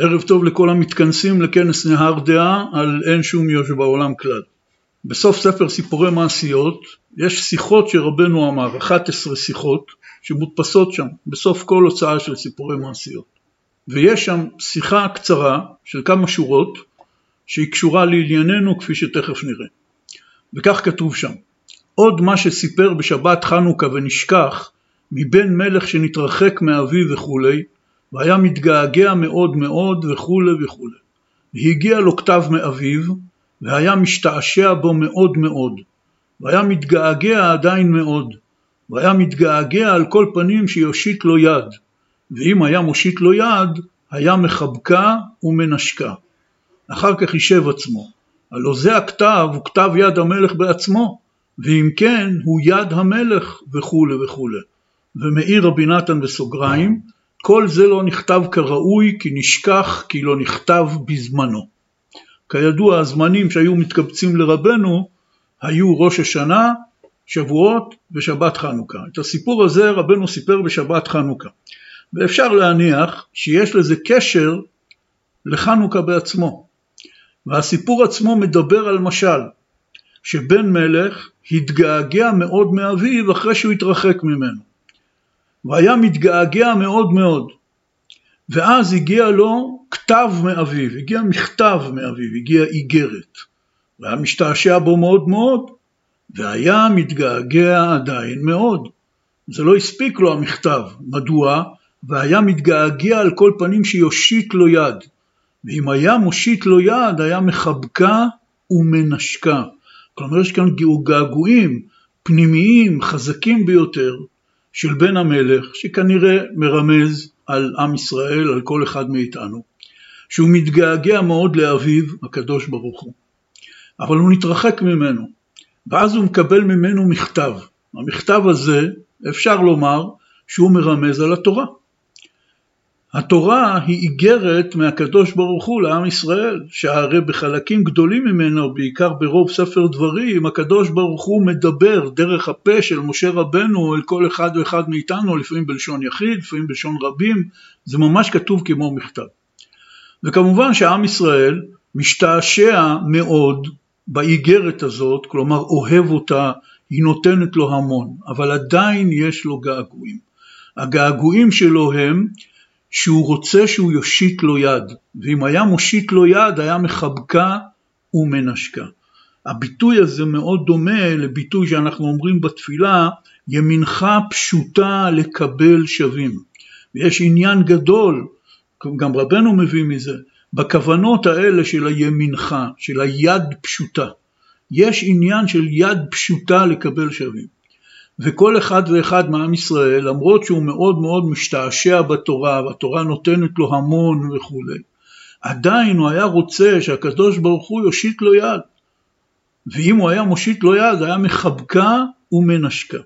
ערב טוב לכל המתכנסים לכנס נהר דעה על אין שום יוש בעולם כלל. בסוף ספר סיפורי מעשיות יש שיחות שרבנו אמר, 11 שיחות שמודפסות שם בסוף כל הוצאה של סיפורי מעשיות. ויש שם שיחה קצרה של כמה שורות שהיא קשורה לענייננו כפי שתכף נראה. וכך כתוב שם: עוד מה שסיפר בשבת חנוכה ונשכח מבן מלך שנתרחק מאביו וכולי והיה מתגעגע מאוד מאוד וכולי וכולי. והגיע לו כתב מאביו והיה משתעשע בו מאוד מאוד והיה מתגעגע עדיין מאוד והיה מתגעגע על כל פנים שיושיט לו יד ואם היה מושיט לו יד היה מחבקה ומנשקה. אחר כך יישב עצמו. הלא זה הכתב הוא כתב יד המלך בעצמו ואם כן הוא יד המלך וכולי וכולי. ומאיר רבי נתן בסוגריים כל זה לא נכתב כראוי כי נשכח כי לא נכתב בזמנו. כידוע הזמנים שהיו מתקבצים לרבנו היו ראש השנה, שבועות ושבת חנוכה. את הסיפור הזה רבנו סיפר בשבת חנוכה. ואפשר להניח שיש לזה קשר לחנוכה בעצמו. והסיפור עצמו מדבר על משל, שבן מלך התגעגע מאוד מאביו אחרי שהוא התרחק ממנו. והיה מתגעגע מאוד מאוד. ואז הגיע לו כתב מאביו, הגיע מכתב מאביו, הגיע איגרת. והיה משתעשע בו מאוד מאוד, והיה מתגעגע עדיין מאוד. זה לא הספיק לו המכתב. מדוע? והיה מתגעגע על כל פנים שיושיט לו יד. ואם היה מושיט לו יד, היה מחבקה ומנשקה. כלומר יש כאן געגועים פנימיים חזקים ביותר של בן המלך, שכנראה מרמז על עם ישראל, על כל אחד מאיתנו, שהוא מתגעגע מאוד לאביו, הקדוש ברוך הוא, אבל הוא נתרחק ממנו, ואז הוא מקבל ממנו מכתב. המכתב הזה, אפשר לומר, שהוא מרמז על התורה. התורה היא איגרת מהקדוש ברוך הוא לעם ישראל, שהרי בחלקים גדולים ממנו, בעיקר ברוב ספר דברים, הקדוש ברוך הוא מדבר דרך הפה של משה רבנו אל כל אחד ואחד מאיתנו, לפעמים בלשון יחיד, לפעמים בלשון רבים, זה ממש כתוב כמו מכתב. וכמובן שעם ישראל משתעשע מאוד באיגרת הזאת, כלומר אוהב אותה, היא נותנת לו המון, אבל עדיין יש לו געגועים. הגעגועים שלו הם שהוא רוצה שהוא יושיט לו יד, ואם היה מושיט לו יד היה מחבקה ומנשקה. הביטוי הזה מאוד דומה לביטוי שאנחנו אומרים בתפילה, ימינך פשוטה לקבל שווים. ויש עניין גדול, גם רבנו מביא מזה, בכוונות האלה של הימינך, של היד פשוטה. יש עניין של יד פשוטה לקבל שווים. וכל אחד ואחד מעם ישראל, למרות שהוא מאוד מאוד משתעשע בתורה, והתורה נותנת לו המון וכולי, עדיין הוא היה רוצה שהקדוש ברוך הוא יושיט לו יד. ואם הוא היה מושיט לו יד, היה מחבקה ומנשקה.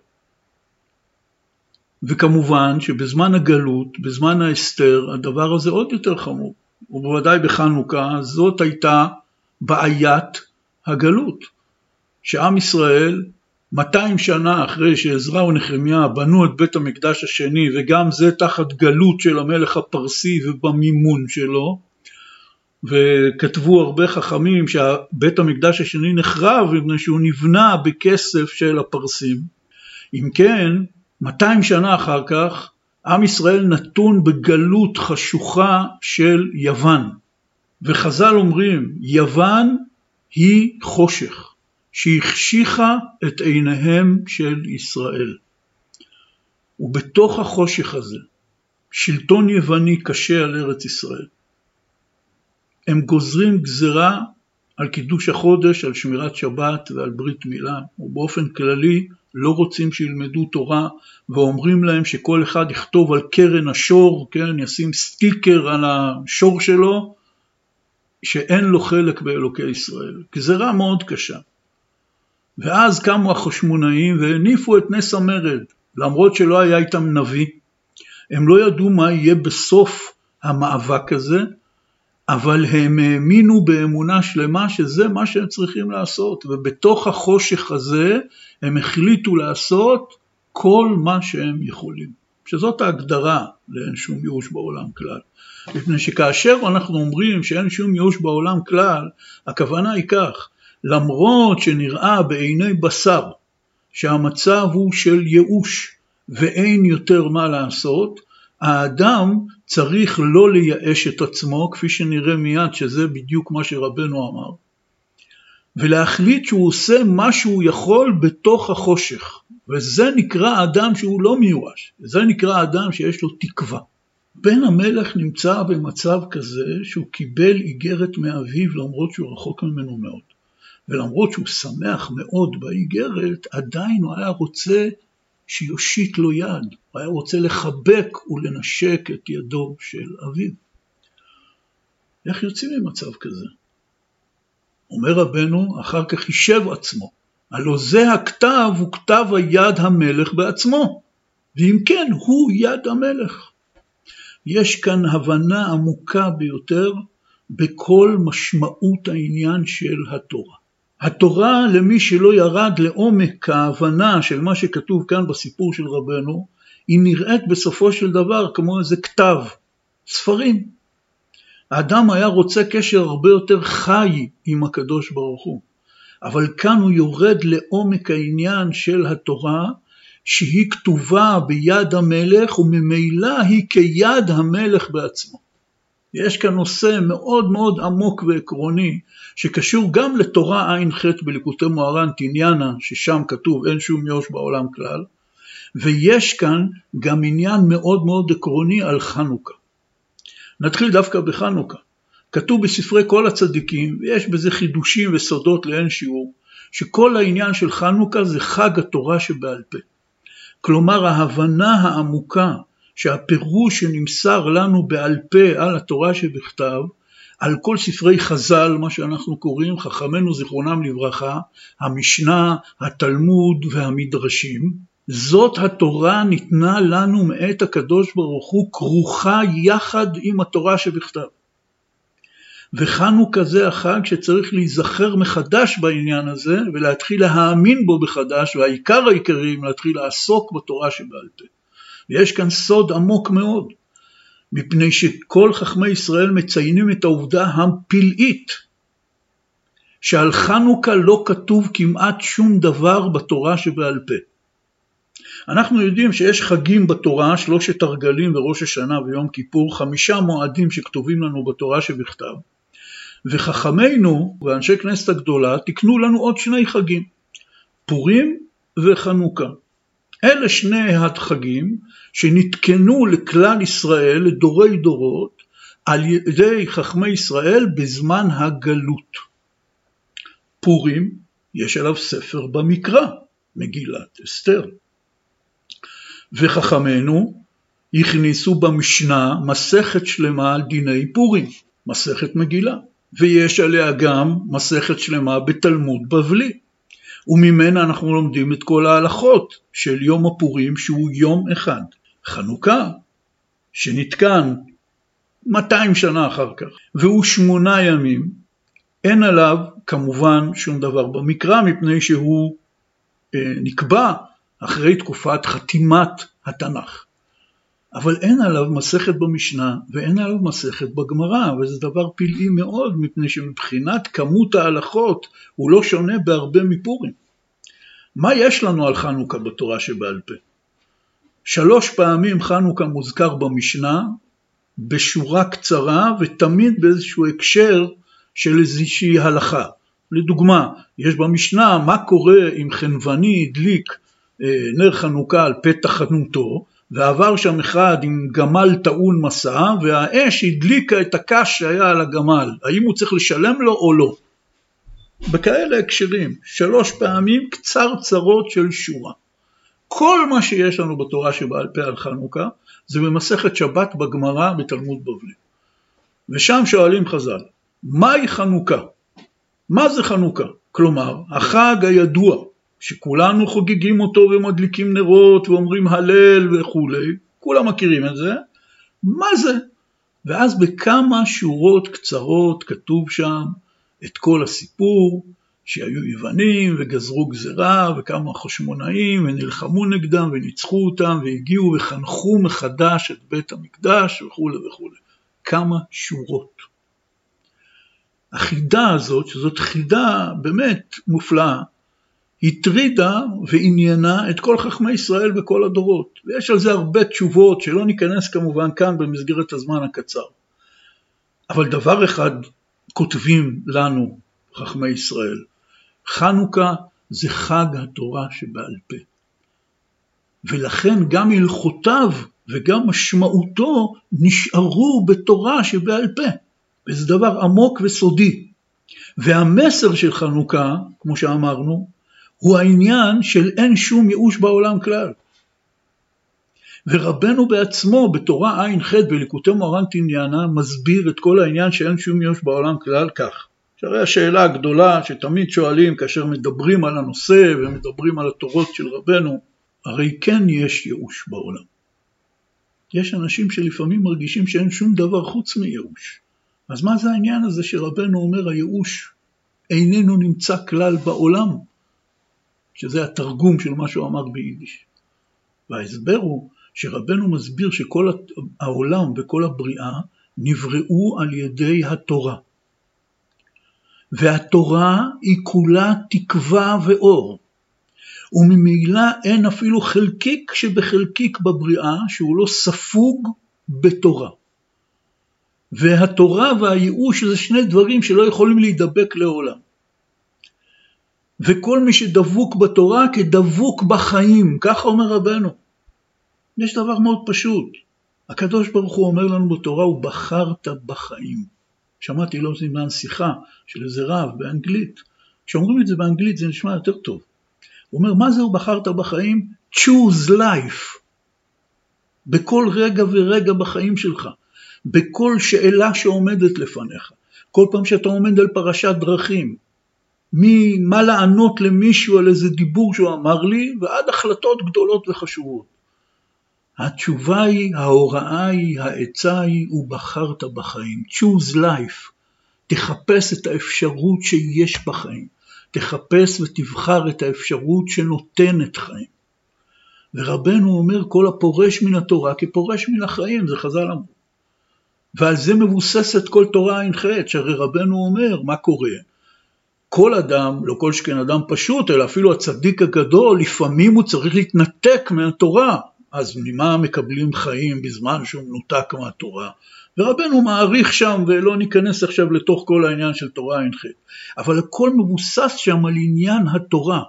וכמובן שבזמן הגלות, בזמן ההסתר, הדבר הזה עוד יותר חמור. ובוודאי בחנוכה, זאת הייתה בעיית הגלות. שעם ישראל 200 שנה אחרי שעזרא ונחמיה בנו את בית המקדש השני וגם זה תחת גלות של המלך הפרסי ובמימון שלו וכתבו הרבה חכמים שבית המקדש השני נחרב מפני שהוא נבנה בכסף של הפרסים. אם כן, 200 שנה אחר כך עם ישראל נתון בגלות חשוכה של יוון וחז"ל אומרים יוון היא חושך שהחשיכה את עיניהם של ישראל. ובתוך החושך הזה, שלטון יווני קשה על ארץ ישראל. הם גוזרים גזרה על קידוש החודש, על שמירת שבת ועל ברית מילה, ובאופן כללי לא רוצים שילמדו תורה ואומרים להם שכל אחד יכתוב על קרן השור, כן, ישים סטיקר על השור שלו, שאין לו חלק באלוקי ישראל. גזרה מאוד קשה. ואז קמו החשמונאים והניפו את נס המרד, למרות שלא היה איתם נביא. הם לא ידעו מה יהיה בסוף המאבק הזה, אבל הם האמינו באמונה שלמה שזה מה שהם צריכים לעשות, ובתוך החושך הזה הם החליטו לעשות כל מה שהם יכולים. שזאת ההגדרה לאין שום ייאוש בעולם כלל. מפני שכאשר אנחנו אומרים שאין שום ייאוש בעולם כלל, הכוונה היא כך, למרות שנראה בעיני בשר שהמצב הוא של ייאוש ואין יותר מה לעשות, האדם צריך לא לייאש את עצמו, כפי שנראה מיד שזה בדיוק מה שרבנו אמר, ולהחליט שהוא עושה מה שהוא יכול בתוך החושך, וזה נקרא אדם שהוא לא מיואש, זה נקרא אדם שיש לו תקווה. בן המלך נמצא במצב כזה שהוא קיבל איגרת מאביו למרות שהוא רחוק ממנו מאוד. ולמרות שהוא שמח מאוד באיגרת, עדיין הוא היה רוצה שיושיט לו יד, הוא היה רוצה לחבק ולנשק את ידו של אביו. איך יוצאים ממצב כזה? אומר רבנו, אחר כך חישב עצמו, הלא זה הכתב הוא כתב היד המלך בעצמו, ואם כן, הוא יד המלך. יש כאן הבנה עמוקה ביותר בכל משמעות העניין של התורה. התורה למי שלא ירד לעומק ההבנה של מה שכתוב כאן בסיפור של רבנו, היא נראית בסופו של דבר כמו איזה כתב, ספרים. האדם היה רוצה קשר הרבה יותר חי עם הקדוש ברוך הוא, אבל כאן הוא יורד לעומק העניין של התורה, שהיא כתובה ביד המלך וממילא היא כיד המלך בעצמו. יש כאן נושא מאוד מאוד עמוק ועקרוני שקשור גם לתורה ע"ח בליקוטי מוהר"ן תניאנה ששם כתוב אין שום יוש בעולם כלל ויש כאן גם עניין מאוד מאוד עקרוני על חנוכה. נתחיל דווקא בחנוכה. כתוב בספרי כל הצדיקים ויש בזה חידושים וסודות לאין שיעור שכל העניין של חנוכה זה חג התורה שבעל פה. כלומר ההבנה העמוקה שהפירוש שנמסר לנו בעל פה על התורה שבכתב, על כל ספרי חז"ל, מה שאנחנו קוראים, חכמינו זיכרונם לברכה, המשנה, התלמוד והמדרשים, זאת התורה ניתנה לנו מאת הקדוש ברוך הוא כרוכה יחד עם התורה שבכתב. וחנוכה זה החג שצריך להיזכר מחדש בעניין הזה ולהתחיל להאמין בו מחדש והעיקר העיקרי להתחיל לעסוק בתורה שבעל פה. ויש כאן סוד עמוק מאוד, מפני שכל חכמי ישראל מציינים את העובדה הפלאית שעל חנוכה לא כתוב כמעט שום דבר בתורה שבעל פה. אנחנו יודעים שיש חגים בתורה, שלושת הרגלים וראש השנה ויום כיפור, חמישה מועדים שכתובים לנו בתורה שבכתב, וחכמינו ואנשי כנסת הגדולה תיקנו לנו עוד שני חגים, פורים וחנוכה. אלה שני החגים שנתקנו לכלל ישראל, לדורי דורות, על ידי חכמי ישראל בזמן הגלות. פורים, יש עליו ספר במקרא, מגילת אסתר. וחכמינו הכניסו במשנה מסכת שלמה על דיני פורים, מסכת מגילה, ויש עליה גם מסכת שלמה בתלמוד בבלי. וממנה אנחנו לומדים את כל ההלכות של יום הפורים שהוא יום אחד. חנוכה, שנתקן 200 שנה אחר כך, והוא שמונה ימים, אין עליו כמובן שום דבר במקרא, מפני שהוא אה, נקבע אחרי תקופת חתימת התנ"ך. אבל אין עליו מסכת במשנה ואין עליו מסכת בגמרא, וזה דבר פלאי מאוד, מפני שמבחינת כמות ההלכות הוא לא שונה בהרבה מפורים. מה יש לנו על חנוכה בתורה שבעל פה? שלוש פעמים חנוכה מוזכר במשנה, בשורה קצרה ותמיד באיזשהו הקשר של איזושהי הלכה. לדוגמה, יש במשנה מה קורה אם חנווני הדליק אה, נר חנוכה על פתח חנותו, ועבר שם אחד עם גמל טעון מסע, והאש הדליקה את הקש שהיה על הגמל, האם הוא צריך לשלם לו או לא? בכאלה הקשרים, שלוש פעמים קצרצרות של שורה. כל מה שיש לנו בתורה שבעל פה על חנוכה זה במסכת שבת בגמרא בתלמוד בבלי. ושם שואלים חז"ל, מהי חנוכה? מה זה חנוכה? כלומר, החג הידוע שכולנו חוגגים אותו ומדליקים נרות ואומרים הלל וכולי, כולם מכירים את זה, מה זה? ואז בכמה שורות קצרות כתוב שם את כל הסיפור, שהיו יוונים וגזרו גזרה וקמו החשמונאים ונלחמו נגדם וניצחו אותם והגיעו וחנכו מחדש את בית המקדש וכולי וכולי. כמה שורות. החידה הזאת, שזאת חידה באמת מופלאה, הטרידה ועניינה את כל חכמי ישראל בכל הדורות. ויש על זה הרבה תשובות שלא ניכנס כמובן כאן במסגרת הזמן הקצר. אבל דבר אחד כותבים לנו חכמי ישראל, חנוכה זה חג התורה שבעל פה. ולכן גם הלכותיו וגם משמעותו נשארו בתורה שבעל פה. וזה דבר עמוק וסודי. והמסר של חנוכה, כמו שאמרנו, הוא העניין של אין שום ייאוש בעולם כלל. ורבנו בעצמו בתורה ע"ח בליקוטי מוהר"ן תניאנה מסביר את כל העניין שאין שום ייאוש בעולם כלל כך. שהרי השאלה הגדולה שתמיד שואלים כאשר מדברים על הנושא ומדברים על התורות של רבנו, הרי כן יש ייאוש בעולם. יש אנשים שלפעמים מרגישים שאין שום דבר חוץ מייאוש. אז מה זה העניין הזה שרבנו אומר הייאוש איננו נמצא כלל בעולם, שזה התרגום של מה שהוא אמר ביידיש. וההסבר הוא שרבנו מסביר שכל העולם וכל הבריאה נבראו על ידי התורה. והתורה היא כולה תקווה ואור. וממילא אין אפילו חלקיק שבחלקיק בבריאה שהוא לא ספוג בתורה. והתורה והייאוש זה שני דברים שלא יכולים להידבק לעולם. וכל מי שדבוק בתורה כדבוק בחיים, ככה אומר רבנו. יש דבר מאוד פשוט, הקדוש ברוך הוא אומר לנו בתורה, הוא בחרת בחיים. שמעתי לא זמן שיחה של איזה רב באנגלית, כשאומרים את זה באנגלית זה נשמע יותר טוב. הוא אומר, מה זה הוא בחרת בחיים? choose life. בכל רגע ורגע בחיים שלך, בכל שאלה שעומדת לפניך, כל פעם שאתה עומד על פרשת דרכים, ממה לענות למישהו על איזה דיבור שהוא אמר לי, ועד החלטות גדולות וחשובות. התשובה היא, ההוראה היא, העצה היא, ובחרת בחיים. choose life. תחפש את האפשרות שיש בחיים. תחפש ותבחר את האפשרות שנותנת חיים. ורבנו אומר כל הפורש מן התורה כפורש מן החיים, זה חז"ל אמרו. ועל זה מבוססת כל תורה ע"ח, שהרי רבנו אומר מה קורה. כל אדם, לא כל שכן אדם פשוט, אלא אפילו הצדיק הגדול, לפעמים הוא צריך להתנתק מהתורה. אז ממה מקבלים חיים בזמן שהוא מנותק מהתורה? ורבנו מעריך שם, ולא ניכנס עכשיו לתוך כל העניין של תורה ע"ח. אבל הכל מבוסס שם על עניין התורה.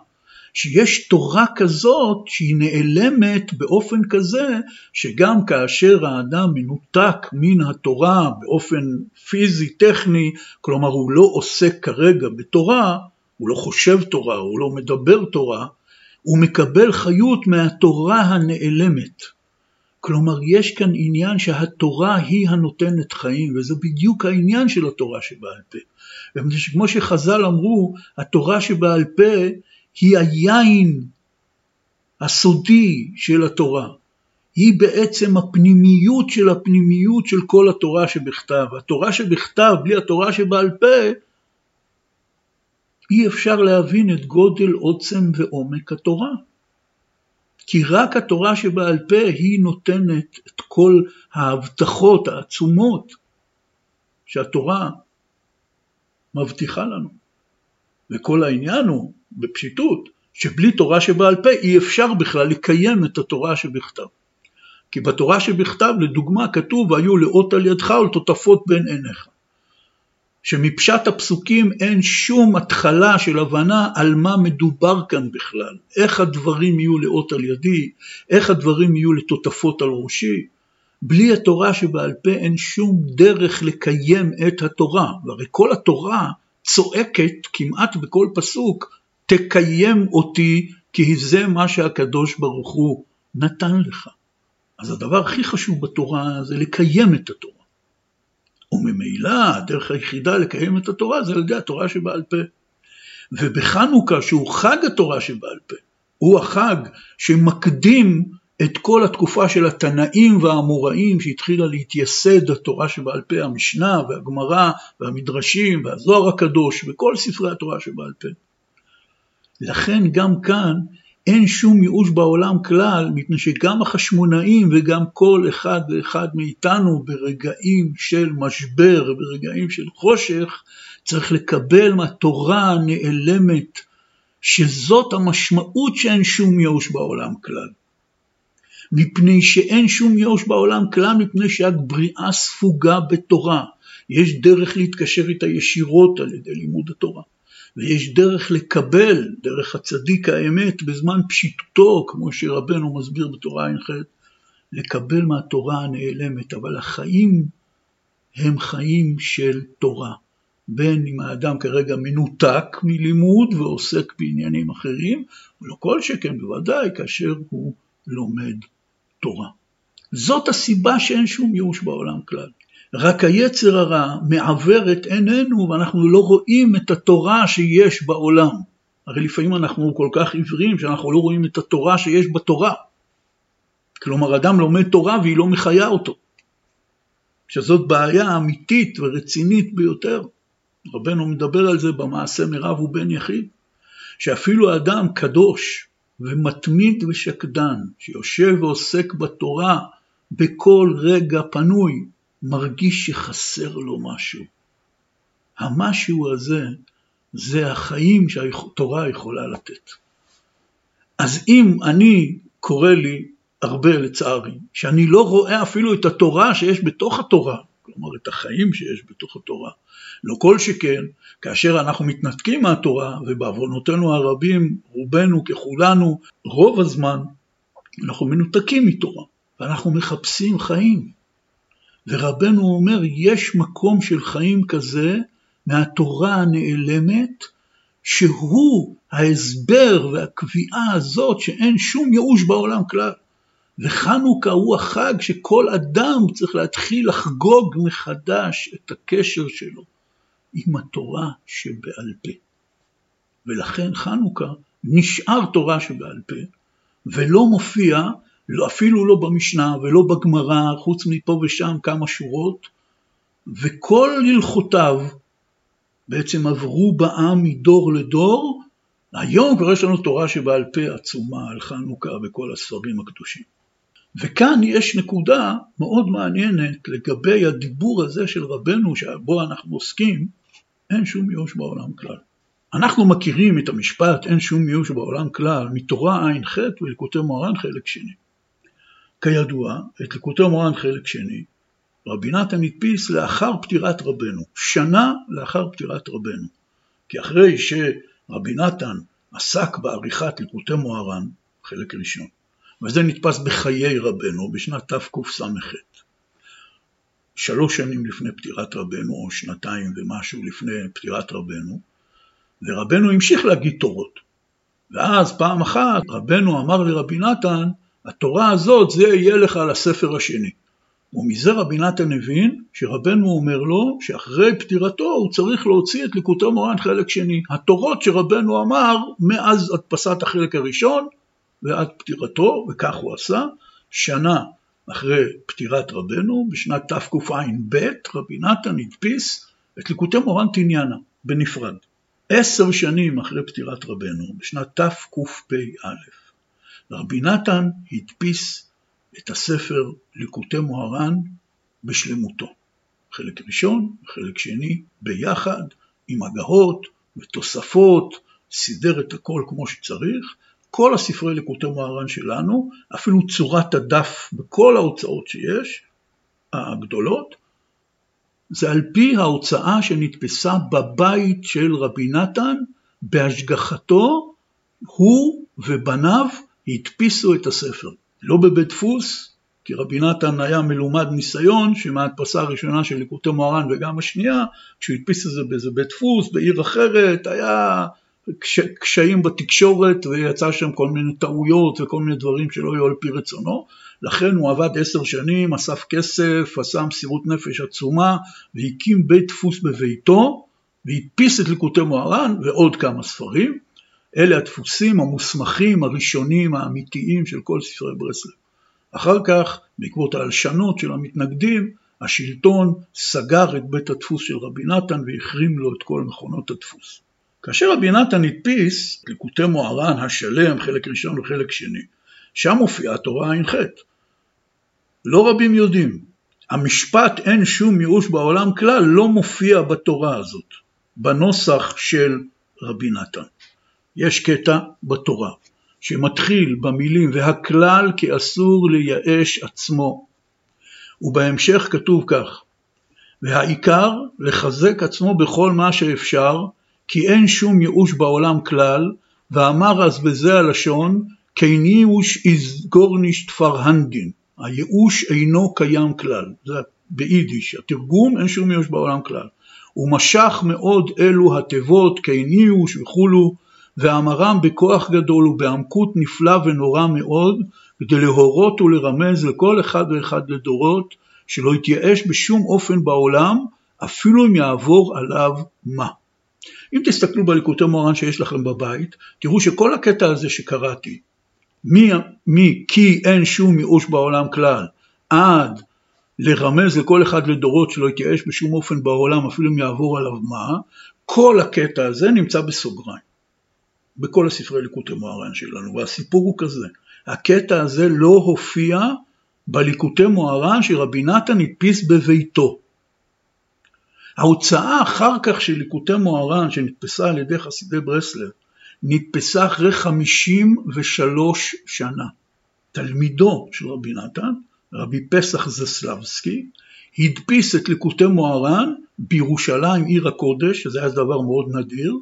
שיש תורה כזאת שהיא נעלמת באופן כזה שגם כאשר האדם מנותק מן התורה באופן פיזי, טכני, כלומר הוא לא עוסק כרגע בתורה, הוא לא חושב תורה, הוא לא מדבר תורה, הוא מקבל חיות מהתורה הנעלמת. כלומר, יש כאן עניין שהתורה היא הנותנת חיים, וזה בדיוק העניין של התורה שבעל פה. כמו שחז"ל אמרו, התורה שבעל פה היא היין הסודי של התורה. היא בעצם הפנימיות של הפנימיות של כל התורה שבכתב. התורה שבכתב, בלי התורה שבעל פה, אי אפשר להבין את גודל עוצם ועומק התורה. כי רק התורה שבעל פה היא נותנת את כל ההבטחות העצומות שהתורה מבטיחה לנו. וכל העניין הוא, בפשיטות, שבלי תורה שבעל פה אי אפשר בכלל לקיים את התורה שבכתב. כי בתורה שבכתב, לדוגמה, כתוב, היו לאות על ידך ולטוטפות בין עיניך. שמפשט הפסוקים אין שום התחלה של הבנה על מה מדובר כאן בכלל, איך הדברים יהיו לאות על ידי, איך הדברים יהיו לטוטפות על ראשי. בלי התורה שבעל פה אין שום דרך לקיים את התורה, והרי כל התורה צועקת כמעט בכל פסוק, תקיים אותי כי זה מה שהקדוש ברוך הוא נתן לך. אז הדבר הכי חשוב בתורה זה לקיים את התורה. וממילא הדרך היחידה לקיים את התורה זה על ידי התורה שבעל פה. ובחנוכה שהוא חג התורה שבעל פה, הוא החג שמקדים את כל התקופה של התנאים והאמוראים שהתחילה להתייסד התורה שבעל פה, המשנה והגמרא והמדרשים והזוהר הקדוש וכל ספרי התורה שבעל פה. לכן גם כאן אין שום ייאוש בעולם כלל, מפני שגם החשמונאים וגם כל אחד ואחד מאיתנו ברגעים של משבר, ברגעים של חושך, צריך לקבל מהתורה הנעלמת, שזאת המשמעות שאין שום ייאוש בעולם כלל. מפני שאין שום ייאוש בעולם כלל, מפני שרק בריאה ספוגה בתורה. יש דרך להתקשר איתה ישירות על ידי לימוד התורה. ויש דרך לקבל, דרך הצדיק האמת, בזמן פשיטותו, כמו שרבנו מסביר בתורה ע"ח, לקבל מהתורה הנעלמת, אבל החיים הם חיים של תורה. בין אם האדם כרגע מנותק מלימוד ועוסק בעניינים אחרים, ולא כל שכן בוודאי כאשר הוא לומד תורה. זאת הסיבה שאין שום ייאוש בעולם כלל. רק היצר הרע מעוור את עינינו ואנחנו לא רואים את התורה שיש בעולם. הרי לפעמים אנחנו כל כך עיוורים שאנחנו לא רואים את התורה שיש בתורה. כלומר, אדם לומד תורה והיא לא מחיה אותו. שזאת בעיה אמיתית ורצינית ביותר. רבנו מדבר על זה במעשה מרב ובן יחיד, שאפילו אדם קדוש ומתמיד ושקדן, שיושב ועוסק בתורה בכל רגע פנוי, מרגיש שחסר לו משהו. המשהו הזה זה החיים שהתורה יכולה לתת. אז אם אני קורא לי הרבה לצערי, שאני לא רואה אפילו את התורה שיש בתוך התורה, כלומר את החיים שיש בתוך התורה, לא כל שכן, כאשר אנחנו מתנתקים מהתורה, ובעוונותינו הרבים, רובנו ככולנו, רוב הזמן, אנחנו מנותקים מתורה, ואנחנו מחפשים חיים. ורבנו אומר, יש מקום של חיים כזה מהתורה הנעלמת, שהוא ההסבר והקביעה הזאת שאין שום ייאוש בעולם כלל. וחנוכה הוא החג שכל אדם צריך להתחיל לחגוג מחדש את הקשר שלו עם התורה שבעל פה. ולכן חנוכה נשאר תורה שבעל פה, ולא מופיע אפילו לא במשנה ולא בגמרא, חוץ מפה ושם כמה שורות, וכל הלכותיו בעצם עברו בעם מדור לדור, היום כבר יש לנו תורה שבעל פה עצומה על חנוכה וכל הספרים הקדושים. וכאן יש נקודה מאוד מעניינת לגבי הדיבור הזה של רבנו שבו אנחנו עוסקים, אין שום יוש בעולם כלל. אנחנו מכירים את המשפט אין שום יוש בעולם כלל מתורה ע"ח ולקוטי מוהר"ן חלק שני. כידוע, את לקוטי מוהר"ן חלק שני, רבי נתן הדפיס לאחר פטירת רבנו, שנה לאחר פטירת רבנו. כי אחרי שרבי נתן עסק בעריכת לקוטי מוהר"ן, חלק ראשון, וזה נתפס בחיי רבנו בשנת תקס"ח. שלוש שנים לפני פטירת רבנו, או שנתיים ומשהו לפני פטירת רבנו, ורבנו המשיך להגיד תורות. ואז פעם אחת רבנו אמר לרבי נתן, התורה הזאת זה יהיה לך לספר השני. ומזה רבי נתן הבין שרבנו אומר לו שאחרי פטירתו הוא צריך להוציא את ליקוטי מורן חלק שני. התורות שרבנו אמר מאז הדפסת החלק הראשון ועד פטירתו, וכך הוא עשה, שנה אחרי פטירת רבנו, בשנת תקע"ב, רבי נתן הדפיס את ליקוטי מורן תניאנה בנפרד. עשר שנים אחרי פטירת רבנו, בשנת תקפ"א. רבי נתן הדפיס את הספר ליקוטי מוהר"ן בשלמותו. חלק ראשון וחלק שני ביחד, עם הגהות ותוספות, סידר את הכל כמו שצריך. כל הספרי ליקוטי מוהר"ן שלנו, אפילו צורת הדף בכל ההוצאות שיש, הגדולות, זה על פי ההוצאה שנתפסה בבית של רבי נתן, בהשגחתו, הוא ובניו הדפיסו את הספר. לא בבית דפוס, כי רבי נתן היה מלומד ניסיון שמההדפסה הראשונה של ליקוטי מוהר"ן וגם השנייה, כשהוא הדפיס את זה באיזה בית דפוס, בעיר אחרת, היה קש, קשיים בתקשורת ויצא שם כל מיני טעויות וכל מיני דברים שלא היו על פי רצונו. לכן הוא עבד עשר שנים, אסף כסף, עשה מסירות נפש עצומה והקים בית דפוס בביתו והדפיס את ליקוטי מוהר"ן ועוד כמה ספרים. אלה הדפוסים המוסמכים הראשונים האמיתיים של כל ספרי ברסלב. אחר כך, בעקבות ההלשנות של המתנגדים, השלטון סגר את בית הדפוס של רבי נתן והחרים לו את כל מכונות הדפוס. כאשר רבי נתן הדפיס ליקוטי מוהר"ן השלם, חלק ראשון וחלק שני, שם מופיעה תורה ע"ח. לא רבים יודעים, המשפט אין שום ייאוש בעולם כלל לא מופיע בתורה הזאת, בנוסח של רבי נתן. יש קטע בתורה שמתחיל במילים והכלל כי אסור לייאש עצמו. ובהמשך כתוב כך והעיקר לחזק עצמו בכל מה שאפשר כי אין שום ייאוש בעולם כלל ואמר אז בזה הלשון kein ייאוש איזגור נישט פרהנדין הייאוש אינו קיים כלל זה ביידיש התרגום אין שום ייאוש בעולם כלל. הוא משך מאוד אלו התיבות ייאוש וכולו ואמרם בכוח גדול ובעמקות נפלא ונורא מאוד כדי להורות ולרמז לכל אחד ואחד לדורות שלא יתייאש בשום אופן בעולם אפילו אם יעבור עליו מה. אם תסתכלו בליקוטי מורן שיש לכם בבית תראו שכל הקטע הזה שקראתי מי, מי כי אין שום ייאוש בעולם כלל עד לרמז לכל אחד לדורות שלא יתייאש בשום אופן בעולם אפילו אם יעבור עליו מה כל הקטע הזה נמצא בסוגריים בכל הספרי ליקוטי מוהר"ן שלנו, והסיפור הוא כזה, הקטע הזה לא הופיע בליקוטי מוהר"ן שרבי נתן הדפיס בביתו. ההוצאה אחר כך של ליקוטי מוהר"ן שנתפסה על ידי חסידי ברסלב, נתפסה אחרי 53 שנה. תלמידו של רבי נתן, רבי פסח זסלבסקי, הדפיס את ליקוטי מוהר"ן בירושלים עיר הקודש, שזה היה דבר מאוד נדיר,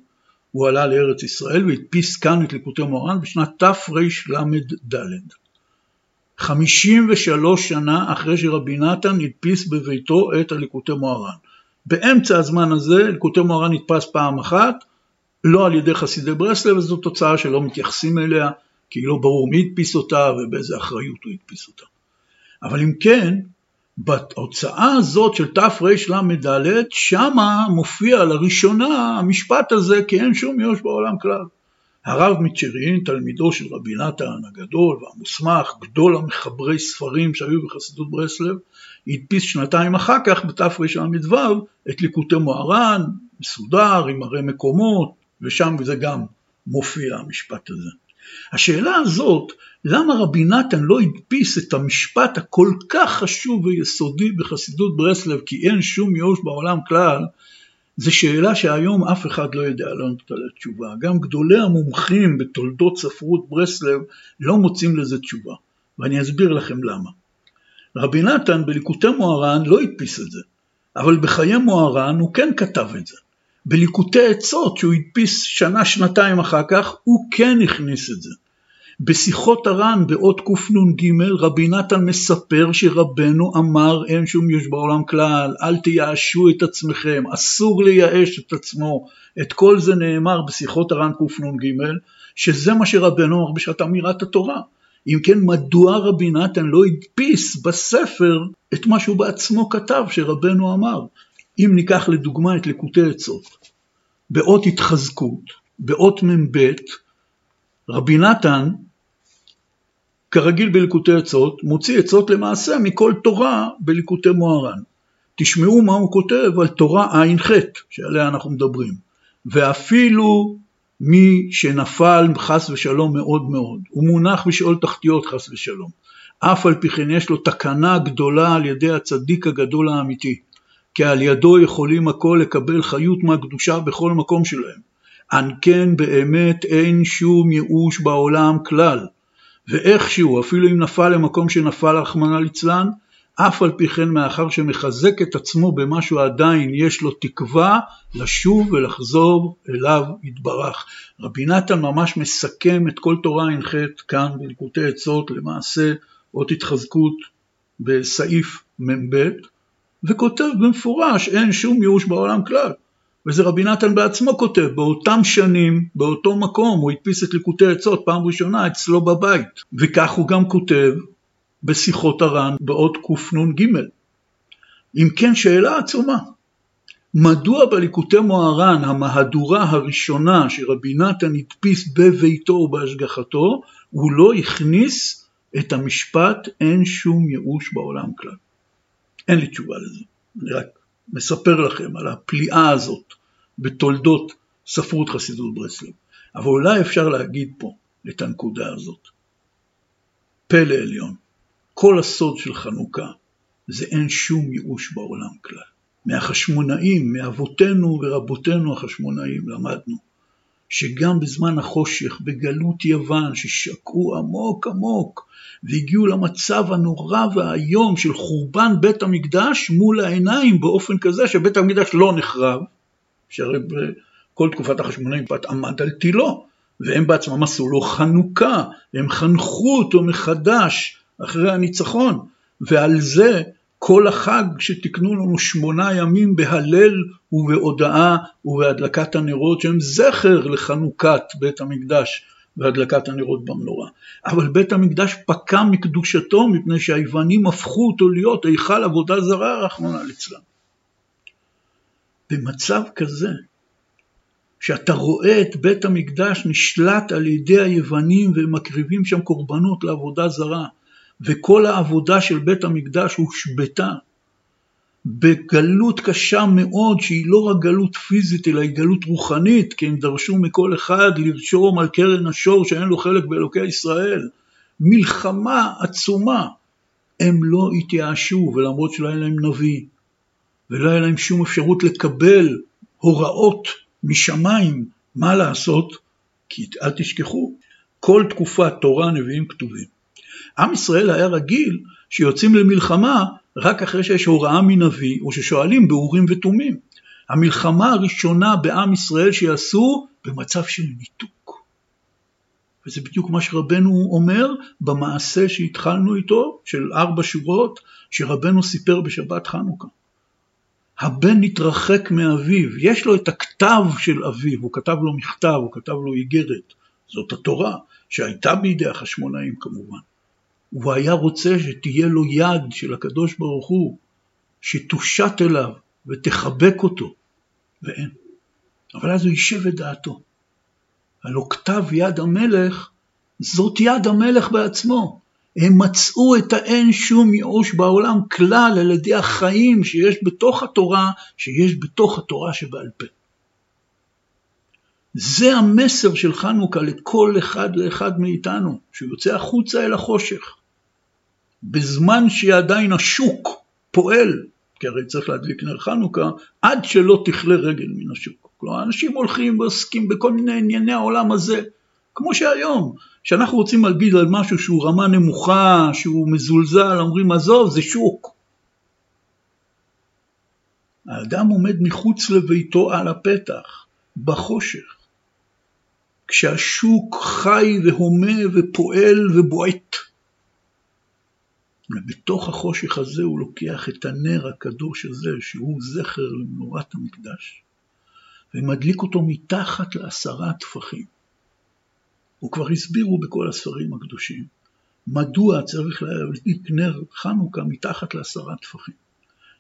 הוא עלה לארץ ישראל והדפיס כאן את ליקוטי מורן בשנת תרל"ד. 53 שנה אחרי שרבי נתן הדפיס בביתו את הליקוטי מוהר"ן. באמצע הזמן הזה ליקוטי מוהר"ן נדפס פעם אחת, לא על ידי חסידי ברסלב, וזו תוצאה שלא מתייחסים אליה, כי לא ברור מי הדפיס אותה ובאיזה אחריות הוא הדפיס אותה. אבל אם כן, בהוצאה הזאת של תרל"ד, שמה מופיע לראשונה המשפט הזה כי אין שום יוש בעולם כלל. הרב מצ'רין, תלמידו של רבי נתן הגדול והמוסמך, גדול המחברי ספרים שהיו בחסידות ברסלב, הדפיס שנתיים אחר כך בתרל"ו את ליקוטי מוהר"ן, מסודר עם הרי מקומות, ושם זה גם מופיע המשפט הזה. השאלה הזאת, למה רבי נתן לא הדפיס את המשפט הכל כך חשוב ויסודי בחסידות ברסלב, כי אין שום ייאוש בעולם כלל, זו שאלה שהיום אף אחד לא יודע לענות עליה תשובה. גם גדולי המומחים בתולדות ספרות ברסלב לא מוצאים לזה תשובה, ואני אסביר לכם למה. רבי נתן בליקוטי מוהר"ן לא הדפיס את זה, אבל בחיי מוהר"ן הוא כן כתב את זה. בליקוטי עצות שהוא הדפיס שנה שנתיים אחר כך הוא כן הכניס את זה. בשיחות הר"ן באות קנ"ג רבי נתן מספר שרבנו אמר אין שום יש בעולם כלל, אל תייאשו את עצמכם, אסור לייאש את עצמו, את כל זה נאמר בשיחות הר"ן קנ"ג, שזה מה שרבנו אמר בשעת אמירת התורה. אם כן, מדוע רבי נתן לא הדפיס בספר את מה שהוא בעצמו כתב שרבנו אמר? אם ניקח לדוגמה את לקוטי עצות, באות התחזקות, באות מ"ב, רבי נתן, כרגיל בליקוטי עצות, מוציא עצות למעשה מכל תורה בליקוטי מוהר"ן. תשמעו מה הוא כותב על תורה ע"ח, שעליה אנחנו מדברים. ואפילו מי שנפל חס ושלום מאוד מאוד, הוא מונח בשאול תחתיות חס ושלום. אף על פי כן יש לו תקנה גדולה על ידי הצדיק הגדול האמיתי. כי על ידו יכולים הכל לקבל חיות מהקדושה בכל מקום שלהם. אן כן באמת אין שום ייאוש בעולם כלל, ואיכשהו אפילו אם נפל למקום שנפל רחמנא ליצלן, אף על פי כן מאחר שמחזק את עצמו במשהו עדיין יש לו תקווה לשוב ולחזור אליו יתברך. רבי נתן ממש מסכם את כל תורה ע"ח כאן בליקוטי עצות למעשה אות התחזקות בסעיף מ"ב וכותב במפורש אין שום ייאוש בעולם כלל. וזה רבי נתן בעצמו כותב, באותם שנים, באותו מקום, הוא הדפיס את ליקוטי עצות פעם ראשונה אצלו בבית. וכך הוא גם כותב בשיחות הר"ן באות קנ"ג. אם כן, שאלה עצומה. מדוע בליקוטי מוהר"ן המהדורה הראשונה שרבי נתן הדפיס בביתו ובהשגחתו, הוא לא הכניס את המשפט אין שום ייאוש בעולם כלל. אין לי תשובה לזה, אני רק מספר לכם על הפליאה הזאת בתולדות ספרות חסידות ברסלב. אבל אולי אפשר להגיד פה את הנקודה הזאת. פלא עליון, כל הסוד של חנוכה זה אין שום ייאוש בעולם כלל. מהחשמונאים, מאבותינו ורבותינו החשמונאים למדנו שגם בזמן החושך, בגלות יוון, ששקעו עמוק עמוק והגיעו למצב הנורא והאיום של חורבן בית המקדש מול העיניים באופן כזה שבית המקדש לא נחרב, שהרי בכל תקופת החשמונאים בת עמד על תילו, והם בעצמם עשו לו חנוכה, הם חנכו אותו מחדש אחרי הניצחון, ועל זה כל החג שתיקנו לנו שמונה ימים בהלל ובהודאה ובהדלקת הנרות שהם זכר לחנוכת בית המקדש והדלקת הנרות במנורה. אבל בית המקדש פקע מקדושתו מפני שהיוונים הפכו אותו להיות היכל עבודה זרה רחמנא ליצלן. במצב כזה שאתה רואה את בית המקדש נשלט על ידי היוונים והם מקריבים שם קורבנות לעבודה זרה וכל העבודה של בית המקדש הושבתה בגלות קשה מאוד שהיא לא רק גלות פיזית אלא היא גלות רוחנית כי הם דרשו מכל אחד לרשום על קרן השור שאין לו חלק באלוקי ישראל. מלחמה עצומה. הם לא התייאשו ולמרות שלא היה להם נביא ולא היה להם שום אפשרות לקבל הוראות משמיים מה לעשות? כי אל תשכחו כל תקופת תורה נביאים כתובים. עם ישראל היה רגיל שיוצאים למלחמה רק אחרי שיש הוראה מנביא או ששואלים באורים ותומים. המלחמה הראשונה בעם ישראל שיעשו במצב של ניתוק. וזה בדיוק מה שרבנו אומר במעשה שהתחלנו איתו, של ארבע שורות, שרבנו סיפר בשבת חנוכה. הבן התרחק מאביו, יש לו את הכתב של אביו, הוא כתב לו מכתב, הוא כתב לו איגרת, זאת התורה, שהייתה בידי החשמונאים כמובן. הוא היה רוצה שתהיה לו יד של הקדוש ברוך הוא, שתושט אליו ותחבק אותו, ואין. אבל אז הוא יישב את דעתו. הלא כתב יד המלך, זאת יד המלך בעצמו. הם מצאו את האין שום ייאוש בעולם כלל על ידי החיים שיש בתוך התורה, שיש בתוך התורה שבעל פה. זה המסר של חנוכה לכל אחד ואחד מאיתנו, שהוא יוצא החוצה אל החושך. בזמן שעדיין השוק פועל, כי הרי צריך להדליק נר חנוכה, עד שלא תכלה רגל מן השוק. כלומר, אנשים הולכים ועוסקים בכל מיני ענייני העולם הזה, כמו שהיום, כשאנחנו רוצים להגיד על משהו שהוא רמה נמוכה, שהוא מזולזל, אומרים עזוב, זה שוק. האדם עומד מחוץ לביתו על הפתח, בחושך. כשהשוק חי והומה ופועל ובועט. ובתוך החושך הזה הוא לוקח את הנר הקדוש הזה, שהוא זכר למנורת המקדש, ומדליק אותו מתחת לעשרה טפחים. וכבר הסבירו בכל הספרים הקדושים, מדוע צריך להדליק נר חנוכה מתחת לעשרה טפחים.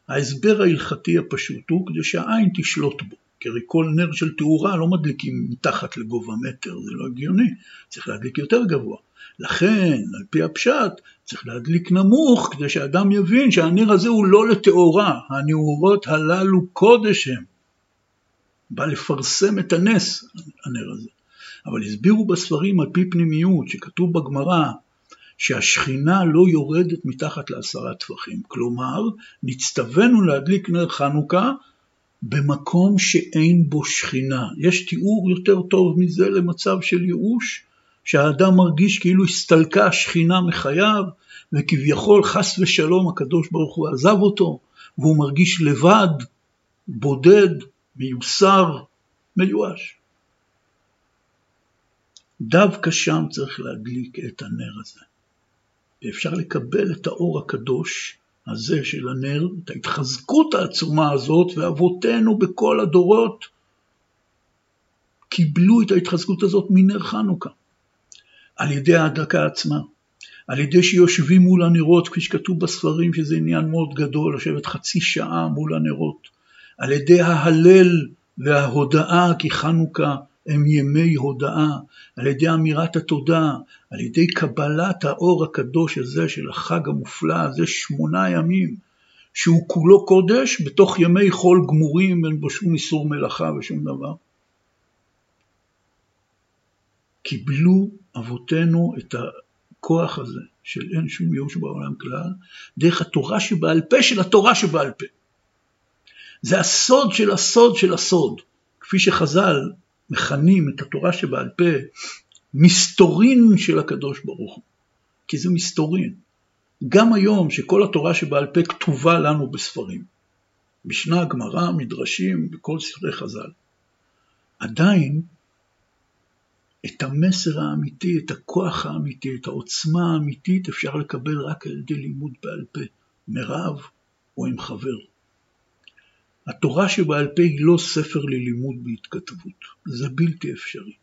ההסבר ההלכתי הפשוט הוא כדי שהעין תשלוט בו. כי הרי כל נר של תאורה לא מדליקים מתחת לגובה מטר, זה לא הגיוני, צריך להדליק יותר גבוה. לכן, על פי הפשט, צריך להדליק נמוך כדי שאדם יבין שהנר הזה הוא לא לתאורה, הנאורות הללו קודש הם. בא לפרסם את הנס, הנר הזה. אבל הסבירו בספרים על פי פנימיות, שכתוב בגמרא, שהשכינה לא יורדת מתחת לעשרה טפחים. כלומר, נצטווינו להדליק נר חנוכה במקום שאין בו שכינה. יש תיאור יותר טוב מזה למצב של ייאוש? שהאדם מרגיש כאילו הסתלקה השכינה מחייו, וכביכול חס ושלום הקדוש ברוך הוא עזב אותו, והוא מרגיש לבד, בודד, מיוסר, מיואש. דווקא שם צריך להדליק את הנר הזה. ואפשר לקבל את האור הקדוש הזה של הנר, את ההתחזקות העצומה הזאת, ואבותינו בכל הדורות קיבלו את ההתחזקות הזאת מנר חנוכה. על ידי ההדלקה עצמה, על ידי שיושבים מול הנרות, כפי שכתוב בספרים שזה עניין מאוד גדול, לשבת חצי שעה מול הנרות, על ידי ההלל וההודאה כי חנוכה הם ימי הודאה, על ידי אמירת התודה, על ידי קבלת האור הקדוש הזה של החג המופלא הזה, שמונה ימים, שהוא כולו קודש בתוך ימי חול גמורים, אין בו שום איסור מלאכה ושום דבר. קיבלו אבותינו את הכוח הזה של אין שום ייאוש בעולם כלל, דרך התורה שבעל פה של התורה שבעל פה. זה הסוד של הסוד של הסוד, כפי שחז"ל מכנים את התורה שבעל פה מסתורין של הקדוש ברוך הוא, כי זה מסתורין. גם היום שכל התורה שבעל פה כתובה לנו בספרים, משנה, גמרא, מדרשים, בכל ספרי חז"ל, עדיין את המסר האמיתי, את הכוח האמיתי, את העוצמה האמיתית אפשר לקבל רק על ידי לימוד בעל פה, מרב או עם חבר. התורה שבעל פה היא לא ספר ללימוד בהתכתבות, זה בלתי אפשרי.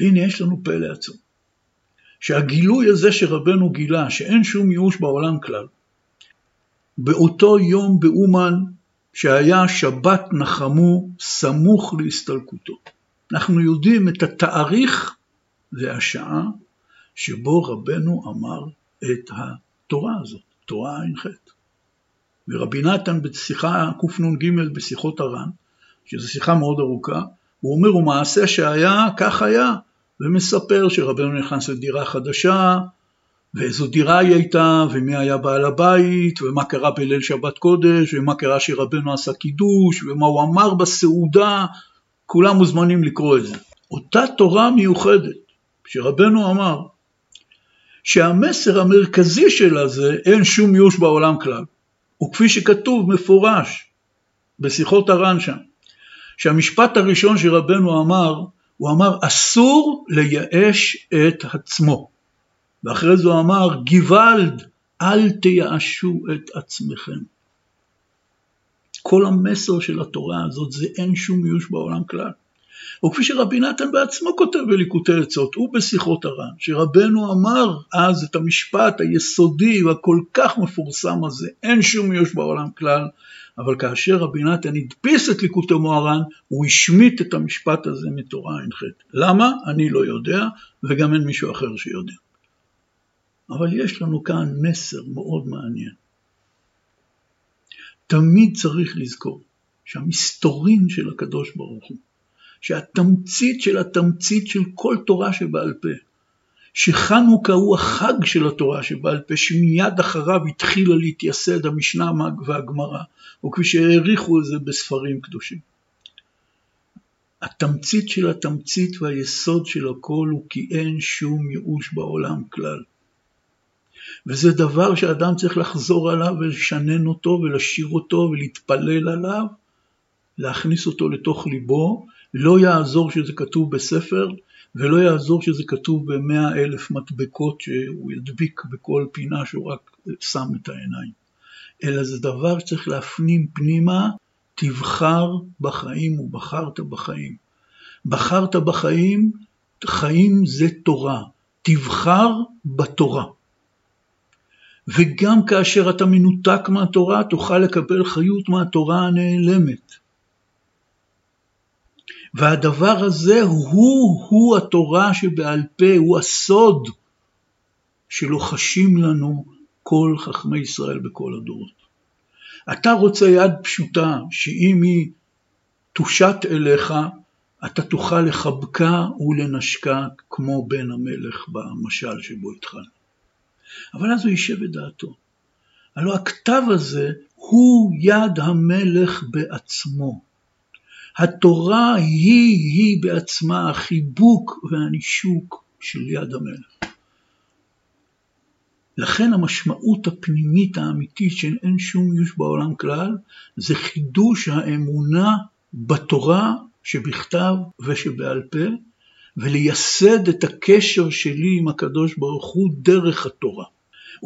והנה יש לנו פלא עצום, שהגילוי הזה שרבנו גילה, שאין שום ייאוש בעולם כלל, באותו יום באומן שהיה שבת נחמו סמוך להסתלקותו. אנחנו יודעים את התאריך והשעה שבו רבנו אמר את התורה הזאת, תורה ע"ח. ורבי נתן בשיחה קנ"ג בשיחות הר"ן, שזו שיחה מאוד ארוכה, הוא אומר, ומעשה שהיה, כך היה, ומספר שרבנו נכנס לדירה חדשה, ואיזו דירה היא הייתה, ומי היה בעל הבית, ומה קרה בליל שבת קודש, ומה קרה שרבנו עשה קידוש, ומה הוא אמר בסעודה, כולם מוזמנים לקרוא את זה. אותה תורה מיוחדת, שרבנו אמר, שהמסר המרכזי שלה זה אין שום ייאוש בעולם כלל. וכפי שכתוב מפורש בשיחות הר"ן שם, שהמשפט הראשון שרבנו אמר, הוא אמר אסור לייאש את עצמו. ואחרי זה הוא אמר גוואלד אל תייאשו את עצמכם. כל המסר של התורה הזאת זה אין שום ייאוש בעולם כלל. וכפי שרבי נתן בעצמו כותב בליקוטי עצות, הוא בשיחות הר"ן, שרבנו אמר אז את המשפט היסודי והכל כך מפורסם הזה, אין שום ייאוש בעולם כלל, אבל כאשר רבי נתן הדפיס את ליקוטי מוהר"ן, הוא השמיט את המשפט הזה מתורה ע"ח. למה? אני לא יודע, וגם אין מישהו אחר שיודע. אבל יש לנו כאן מסר מאוד מעניין. תמיד צריך לזכור שהמסתורין של הקדוש ברוך הוא, שהתמצית של התמצית של כל תורה שבעל פה, שחנוכה הוא החג של התורה שבעל פה, שמיד אחריו התחילה להתייסד המשנה והגמרא, או כפי שהעריכו את זה בספרים קדושים. התמצית של התמצית והיסוד של הכל הוא כי אין שום ייאוש בעולם כלל. וזה דבר שאדם צריך לחזור עליו ולשנן אותו ולשיר אותו ולהתפלל עליו, להכניס אותו לתוך ליבו, לא יעזור שזה כתוב בספר ולא יעזור שזה כתוב במאה אלף מדבקות שהוא ידביק בכל פינה שהוא רק שם את העיניים, אלא זה דבר שצריך להפנים פנימה, תבחר בחיים ובחרת בחיים. בחרת בחיים, חיים זה תורה, תבחר בתורה. וגם כאשר אתה מנותק מהתורה, תוכל לקבל חיות מהתורה הנעלמת. והדבר הזה הוא-הוא התורה שבעל פה, הוא הסוד שלוחשים לנו כל חכמי ישראל בכל הדורות. אתה רוצה יד פשוטה, שאם היא תושט אליך, אתה תוכל לחבקה ולנשקה כמו בן המלך במשל שבו התחלנו. אבל אז הוא יישב את דעתו. הלוא הכתב הזה הוא יד המלך בעצמו. התורה היא-היא בעצמה החיבוק והנישוק של יד המלך. לכן המשמעות הפנימית האמיתית שאין שום ייאוש בעולם כלל, זה חידוש האמונה בתורה שבכתב ושבעל פה, ולייסד את הקשר שלי עם הקדוש ברוך הוא דרך התורה.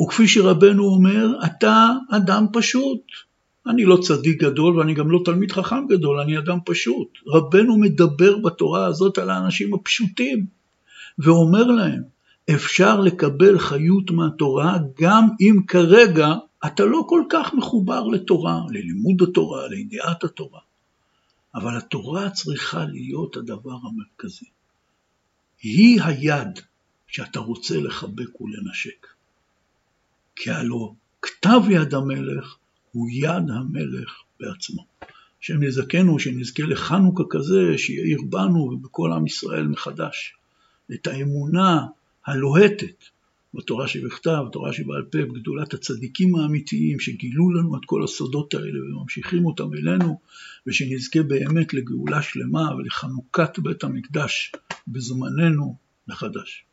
וכפי שרבנו אומר, אתה אדם פשוט. אני לא צדיק גדול ואני גם לא תלמיד חכם גדול, אני אדם פשוט. רבנו מדבר בתורה הזאת על האנשים הפשוטים, ואומר להם, אפשר לקבל חיות מהתורה גם אם כרגע אתה לא כל כך מחובר לתורה, ללימוד התורה, לידיעת התורה. אבל התורה צריכה להיות הדבר המרכזי. היא היד שאתה רוצה לחבק ולנשק. כי הלא כתב יד המלך הוא יד המלך בעצמו. השם יזכנו, שנזכה לחנוכה כזה, שיאיר בנו ובכל עם ישראל מחדש. את האמונה הלוהטת בתורה שבכתב, בתורה שבעל פה, בגדולת הצדיקים האמיתיים שגילו לנו את כל הסודות האלה וממשיכים אותם אלינו, ושנזכה באמת לגאולה שלמה ולחנוכת בית המקדש בזמננו מחדש.